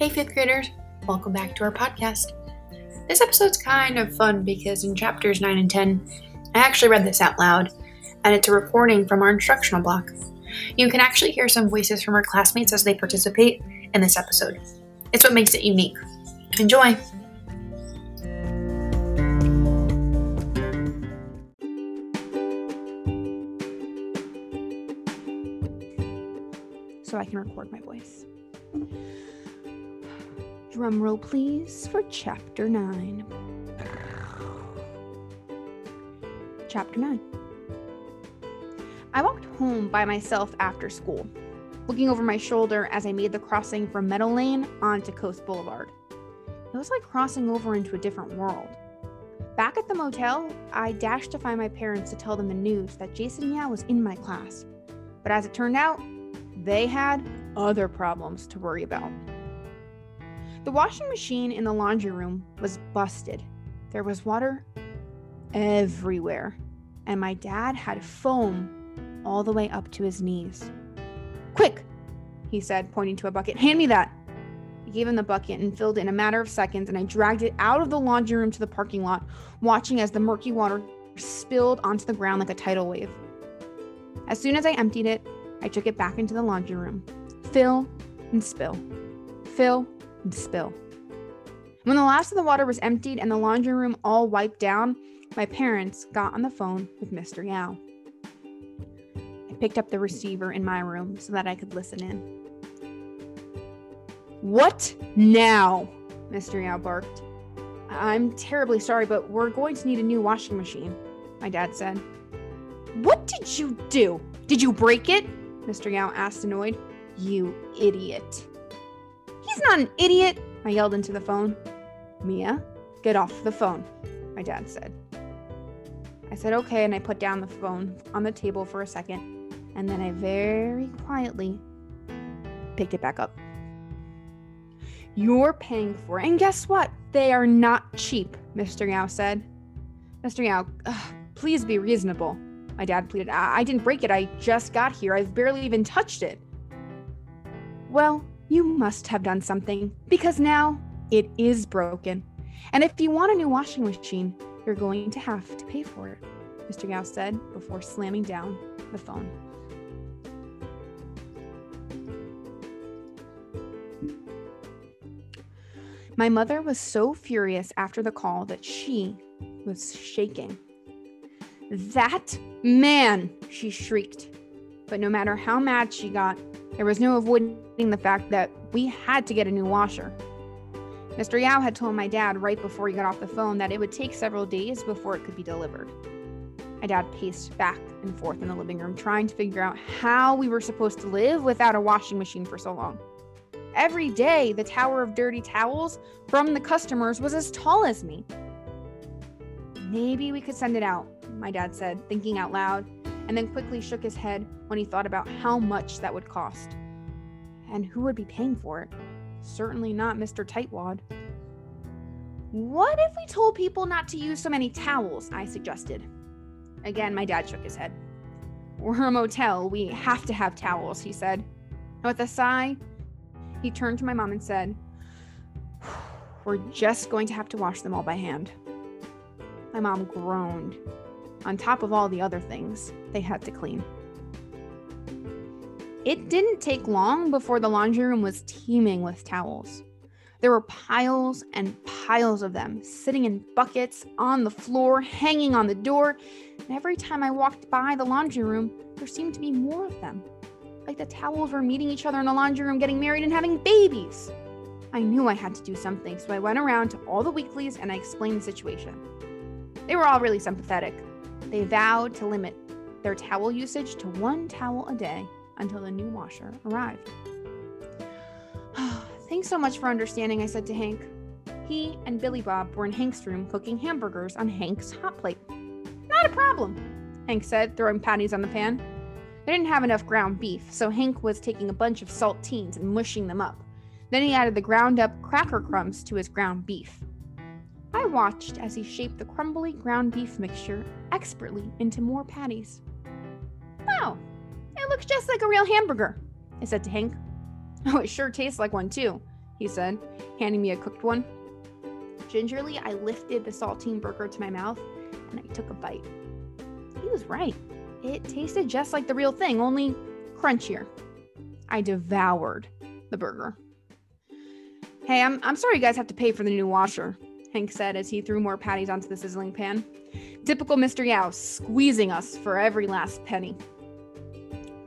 Hey, fifth graders, welcome back to our podcast. This episode's kind of fun because in chapters 9 and 10, I actually read this out loud, and it's a recording from our instructional block. You can actually hear some voices from our classmates as they participate in this episode. It's what makes it unique. Enjoy! So I can record my voice. Drum roll, please, for chapter 9. Chapter 9. I walked home by myself after school, looking over my shoulder as I made the crossing from Meadow Lane onto Coast Boulevard. It was like crossing over into a different world. Back at the motel, I dashed to find my parents to tell them the news that Jason Yao was in my class. But as it turned out, they had other problems to worry about. The washing machine in the laundry room was busted. There was water everywhere, and my dad had foam all the way up to his knees. Quick, he said, pointing to a bucket. Hand me that. I gave him the bucket and filled it in a matter of seconds, and I dragged it out of the laundry room to the parking lot, watching as the murky water spilled onto the ground like a tidal wave. As soon as I emptied it, I took it back into the laundry room. Fill and spill. Fill spill. When the last of the water was emptied and the laundry room all wiped down, my parents got on the phone with Mr. Yao. I picked up the receiver in my room so that I could listen in. What now? Mr. Yao barked. I'm terribly sorry, but we're going to need a new washing machine, my dad said. What did you do? Did you break it? Mr. Yao asked, annoyed. You idiot. He's not an idiot, I yelled into the phone. Mia, get off the phone, my dad said. I said okay, and I put down the phone on the table for a second, and then I very quietly picked it back up. You're paying for it, and guess what? They are not cheap, Mr. Yao said. Mr. Yao, ugh, please be reasonable, my dad pleaded. I-, I didn't break it, I just got here. I've barely even touched it. Well, you must have done something because now it is broken. And if you want a new washing machine, you're going to have to pay for it, Mr. Yao said before slamming down the phone. My mother was so furious after the call that she was shaking. That man, she shrieked. But no matter how mad she got, there was no avoiding the fact that we had to get a new washer. Mr. Yao had told my dad right before he got off the phone that it would take several days before it could be delivered. My dad paced back and forth in the living room, trying to figure out how we were supposed to live without a washing machine for so long. Every day, the tower of dirty towels from the customers was as tall as me. Maybe we could send it out, my dad said, thinking out loud, and then quickly shook his head when he thought about how much that would cost. And who would be paying for it? Certainly not Mr. Tightwad. What if we told people not to use so many towels? I suggested. Again, my dad shook his head. We're a motel. We have to have towels, he said. And with a sigh, he turned to my mom and said, We're just going to have to wash them all by hand. My mom groaned, on top of all the other things they had to clean. It didn't take long before the laundry room was teeming with towels. There were piles and piles of them, sitting in buckets, on the floor, hanging on the door, and every time I walked by the laundry room, there seemed to be more of them. Like the towels were meeting each other in the laundry room, getting married, and having babies. I knew I had to do something, so I went around to all the weeklies and I explained the situation. They were all really sympathetic. They vowed to limit their towel usage to one towel a day until the new washer arrived. Thanks so much for understanding, I said to Hank. He and Billy Bob were in Hank's room cooking hamburgers on Hank's hot plate. Not a problem, Hank said, throwing patties on the pan. They didn't have enough ground beef, so Hank was taking a bunch of saltines and mushing them up. Then he added the ground up cracker crumbs to his ground beef. I watched as he shaped the crumbly ground beef mixture expertly into more patties. Wow, it looks just like a real hamburger, I said to Hank. Oh, it sure tastes like one too, he said, handing me a cooked one. Gingerly, I lifted the saltine burger to my mouth and I took a bite. He was right. It tasted just like the real thing, only crunchier. I devoured the burger. Hey, I'm, I'm sorry you guys have to pay for the new washer, Hank said as he threw more patties onto the sizzling pan. Typical Mr. Yao, squeezing us for every last penny.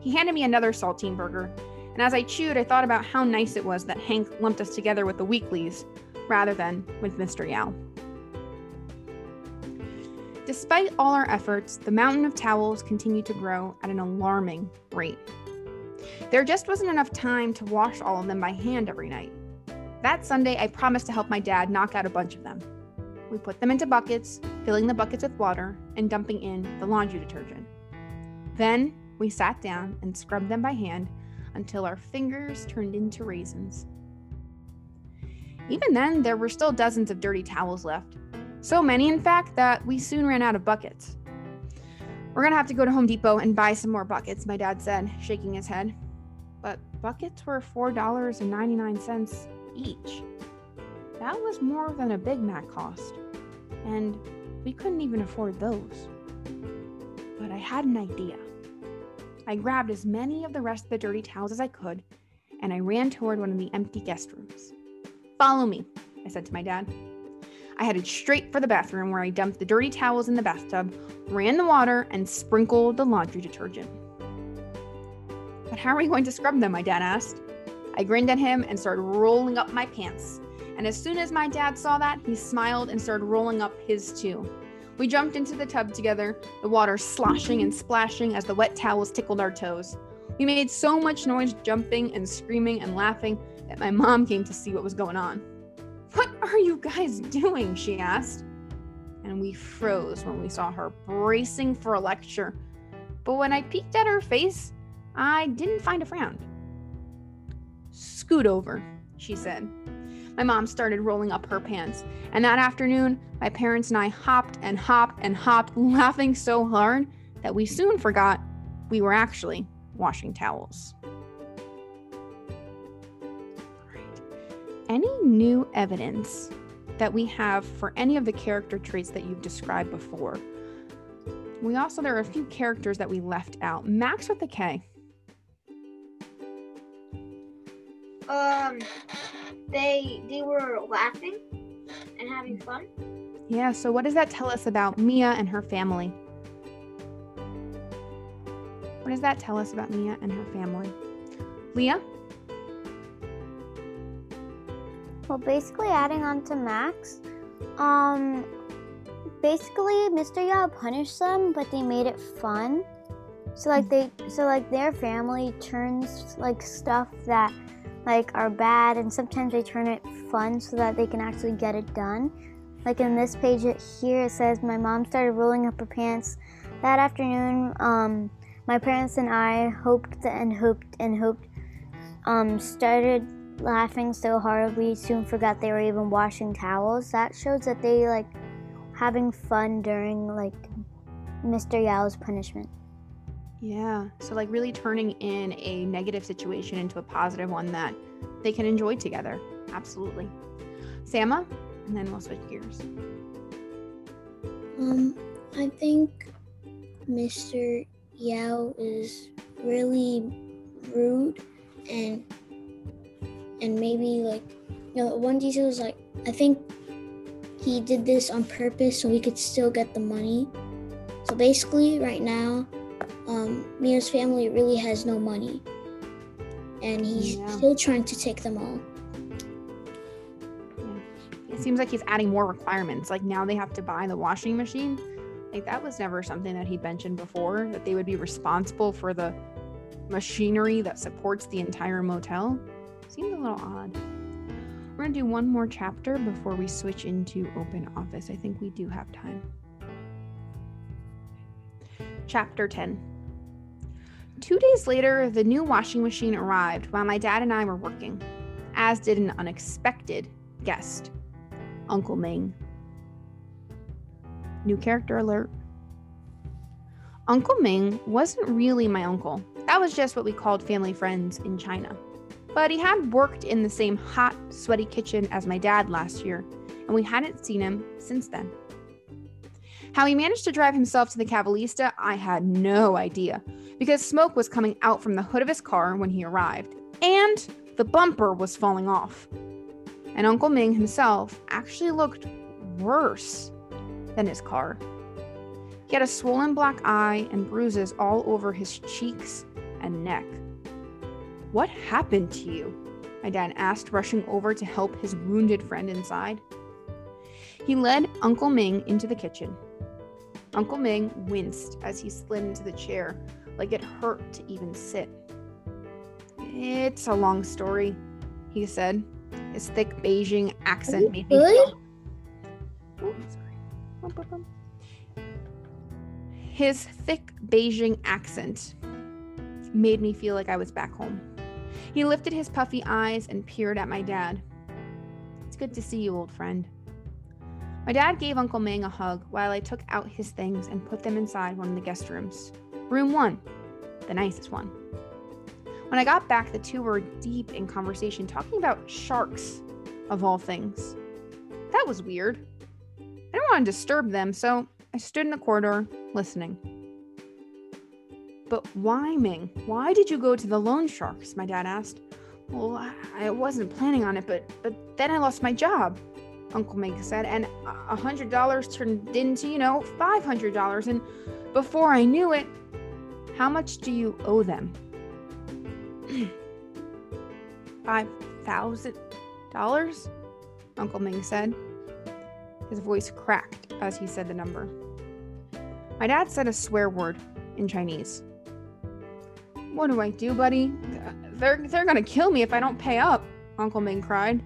He handed me another saltine burger, and as I chewed, I thought about how nice it was that Hank lumped us together with the Weeklies rather than with Mr. Yao. Despite all our efforts, the mountain of towels continued to grow at an alarming rate. There just wasn't enough time to wash all of them by hand every night. That Sunday, I promised to help my dad knock out a bunch of them. We put them into buckets, filling the buckets with water and dumping in the laundry detergent. Then we sat down and scrubbed them by hand until our fingers turned into raisins. Even then, there were still dozens of dirty towels left. So many, in fact, that we soon ran out of buckets. We're gonna have to go to Home Depot and buy some more buckets, my dad said, shaking his head. But buckets were $4.99 each. That was more than a Big Mac cost. And we couldn't even afford those. But I had an idea. I grabbed as many of the rest of the dirty towels as I could, and I ran toward one of the empty guest rooms. Follow me, I said to my dad. I headed straight for the bathroom where I dumped the dirty towels in the bathtub, ran the water, and sprinkled the laundry detergent. But how are we going to scrub them? My dad asked. I grinned at him and started rolling up my pants. And as soon as my dad saw that, he smiled and started rolling up his too. We jumped into the tub together, the water sloshing and splashing as the wet towels tickled our toes. We made so much noise jumping and screaming and laughing that my mom came to see what was going on. What are you guys doing? she asked. And we froze when we saw her bracing for a lecture. But when I peeked at her face, I didn't find a frown. Scoot over, she said. My mom started rolling up her pants, and that afternoon, my parents and I hopped and hopped and hopped, laughing so hard that we soon forgot we were actually washing towels. Any new evidence that we have for any of the character traits that you've described before? We also, there are a few characters that we left out. Max with a K. Um, they they were laughing and having fun. Yeah, so what does that tell us about Mia and her family? What does that tell us about Mia and her family? Leah? Well, basically adding on to Max, um basically Mr. Yao punished them, but they made it fun. So like they so like their family turns like stuff that like are bad and sometimes they turn it fun so that they can actually get it done. Like in this page here, it says my mom started rolling up her pants that afternoon. Um, my parents and I hoped and hoped and hoped. Um, started laughing so hard we soon forgot they were even washing towels. That shows that they like having fun during like Mr. Yao's punishment. Yeah. So, like, really turning in a negative situation into a positive one that they can enjoy together. Absolutely. Sama, and then we'll switch gears. Um, I think Mr. Yao is really rude and and maybe like you know one detail is like I think he did this on purpose so he could still get the money. So basically right now um, Mia's family really has no money, and he's Yeah. still trying to take them all. It seems like he's adding more requirements. Like, now they have to buy the washing machine. Like, that was never something that he mentioned before, that they would be responsible for the machinery that supports the entire motel. Seemed a little odd. We're going to do one more chapter before we switch into open office. I think we do have time. Chapter 10. Two days later, the new washing machine arrived while my dad and I were working, as did an unexpected guest Uncle Ming. New character alert. Uncle Ming wasn't really my uncle. That was just what we called family friends in China. but he had worked in the same hot, sweaty kitchen as my dad last year, and we hadn't seen him since then. How he managed to drive himself to the Calivista, I had no idea, because smoke was coming out from the hood of his car when he arrived, and the bumper was falling off. And Uncle Ming himself actually looked worse than his car. He had a swollen black eye and bruises all over his cheeks and neck. What happened to you? My dad asked, rushing over to help his wounded friend inside. He led Uncle Ming into the kitchen. Uncle Ming winced as he slid into the chair, like it hurt to even sit. It's a long story, he said. His thick Beijing accent made me feel. Oh. His thick Beijing accent made me feel like I was back home. He lifted his puffy eyes and peered at my dad. It's good to see you, old friend. My dad gave Uncle Ming a hug while I took out his things and put them inside one of the guest rooms. Room one, the nicest one. When I got back, the two were deep in conversation, talking about sharks, of all things. That was weird. I didn't want to disturb them, so I stood in the corridor listening. But why, Ming? Why did you go to the loan sharks? My dad asked. Well, I- I wasn't planning on it, but but then I lost my job. Uncle Ming said, and a hundred dollars turned into, you know, five hundred dollars. And before I knew it, how much do you owe them? Five thousand dollars? Uncle Ming said. His voice cracked as he said the number. My dad said a swear word in Chinese. What do I do, buddy? They're, they're gonna kill me if I don't pay up, Uncle Ming cried.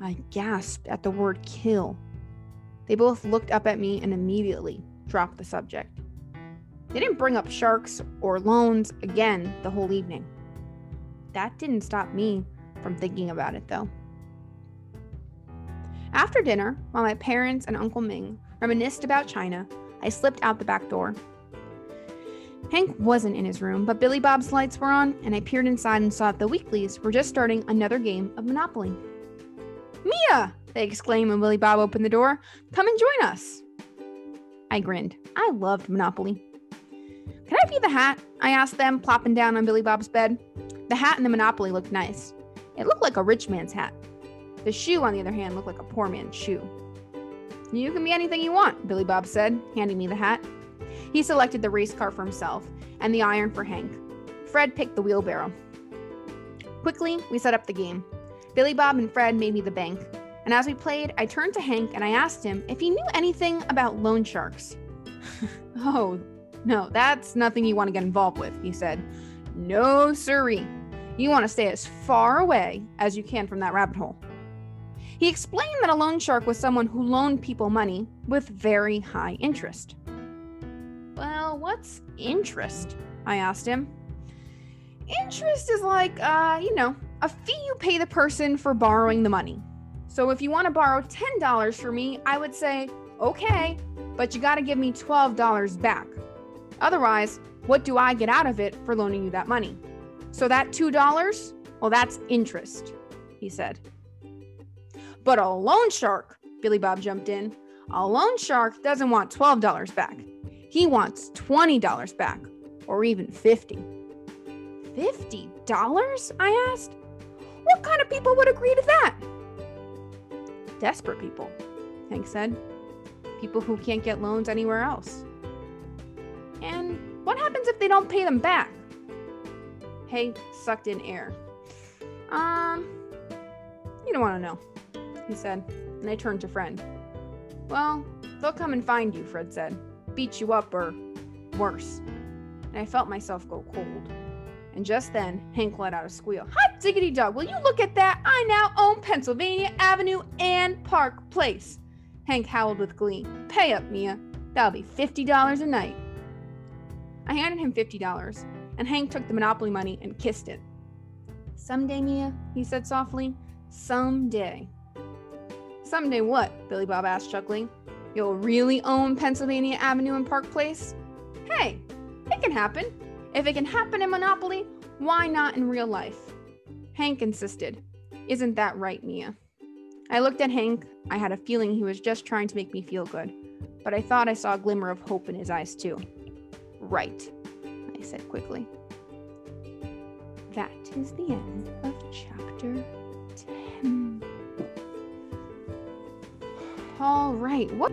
I gasped at the word kill. They both looked up at me and immediately dropped the subject. They didn't bring up sharks or loans again the whole evening. That didn't stop me from thinking about it, though. After dinner, while my parents and Uncle Ming reminisced about China, I slipped out the back door. Hank wasn't in his room, but Billy Bob's lights were on, and I peered inside and saw that the Weeklies were just starting another game of Monopoly. Mia! They exclaimed when Billy Bob opened the door. Come and join us. I grinned. I loved Monopoly. Can I be the hat? I asked them, plopping down on Billy Bob's bed. The hat in the Monopoly looked nice. It looked like a rich man's hat. The shoe, on the other hand, looked like a poor man's shoe. You can be anything you want, Billy Bob said, handing me the hat. He selected the race car for himself and the iron for Hank. Fred picked the wheelbarrow. Quickly, we set up the game. Billy Bob and Fred made me the bank, and as we played, I turned to Hank and I asked him if he knew anything about loan sharks. oh, no, that's nothing you want to get involved with, he said. No, siree. You want to stay as far away as you can from that rabbit hole. He explained that a loan shark was someone who loaned people money with very high interest. Well, what's interest? I asked him. Interest is like, uh, you know, a fee you pay the person for borrowing the money. So if you want to borrow $10 from me, I would say, okay, but you got to give me $12 back. Otherwise, what do I get out of it for loaning you that money? So that $2, well, that's interest, he said. But a loan shark, Billy Bob jumped in, a loan shark doesn't want $12 back. He wants $20 back, or even 50. $50? I asked. What kind of people would agree to that? Desperate people, Hank said. People who can't get loans anywhere else. And what happens if they don't pay them back? Hank sucked in air. Um, you don't want to know, he said, and I turned to Fred. Well, they'll come and find you, Fred said. Beat you up or worse. And I felt myself go cold. And just then, Hank let out a squeal. Hot diggity dog, will you look at that? I now own Pennsylvania Avenue and Park Place. Hank howled with glee. Pay up, Mia. That'll be $50 a night. I handed him $50, and Hank took the Monopoly money and kissed it. Someday, Mia, he said softly. Someday. Someday what? Billy Bob asked, chuckling. You'll really own Pennsylvania Avenue and Park Place? Hey, it can happen. If it can happen in Monopoly, why not in real life? Hank insisted. Isn't that right, Mia? I looked at Hank. I had a feeling he was just trying to make me feel good, but I thought I saw a glimmer of hope in his eyes, too. Right, I said quickly. That is the end of chapter 10. All right, what?